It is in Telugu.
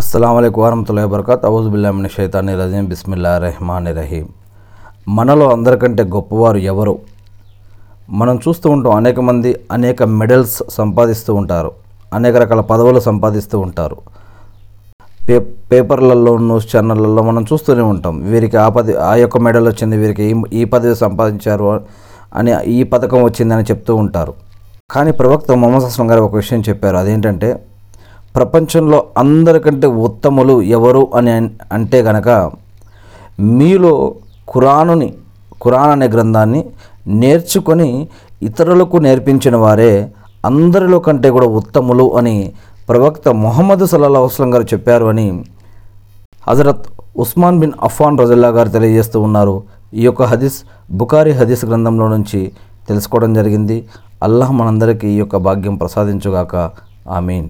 అస్సలం అయికు వరహతుల్లా వబర్కత్. అవుజుబుల్లామిన షైతాని రజీం బిస్మిల్లా రెహమాన్ రహీం మనలో అందరికంటే గొప్పవారు ఎవరు? మనం చూస్తూ ఉంటాం అనేక మంది అనేక మెడల్స్ సంపాదిస్తూ ఉంటారు. అనేక రకాల పదవులు సంపాదిస్తూ ఉంటారు. పే పేపర్లలో న్యూస్ ఛానళ్ళల్లో మనం చూస్తూనే ఉంటాం. వీరికి ఆ పది ఆ యొక్క మెడల్ వచ్చింది వీరికి ఈ ఈ పదవి సంపాదించారు అని ఈ పథకం వచ్చిందని చెప్తూ ఉంటారు. కానీ ప్రవక్త మొహమ్మద్ అస్లం గారు ఒక విషయం చెప్పారు. అదేంటంటే ప్రపంచంలో అందరికంటే ఉత్తములు ఎవరు అని అంటే గనక మీలో ఖురానుని ఖురాన్ అనే గ్రంథాన్ని నేర్చుకొని ఇతరులకు నేర్పించిన వారే అందరిలో కంటే కూడా ఉత్తములు అని ప్రవక్త మొహమ్మద్ సల్లా అస్లం గారు చెప్పారు అని హజరత్ ఉస్మాన్ బిన్ అఫాన్ రజల్లా గారు తెలియజేస్తూ ఉన్నారు. ఈ యొక్క హదీస్ బుకారి హదీస్ గ్రంథంలో నుంచి తెలుసుకోవడం జరిగింది. అల్లాహ్ మనందరికీ ఈ యొక్క భాగ్యం ప్రసాదించుగాక. ఆమీన్.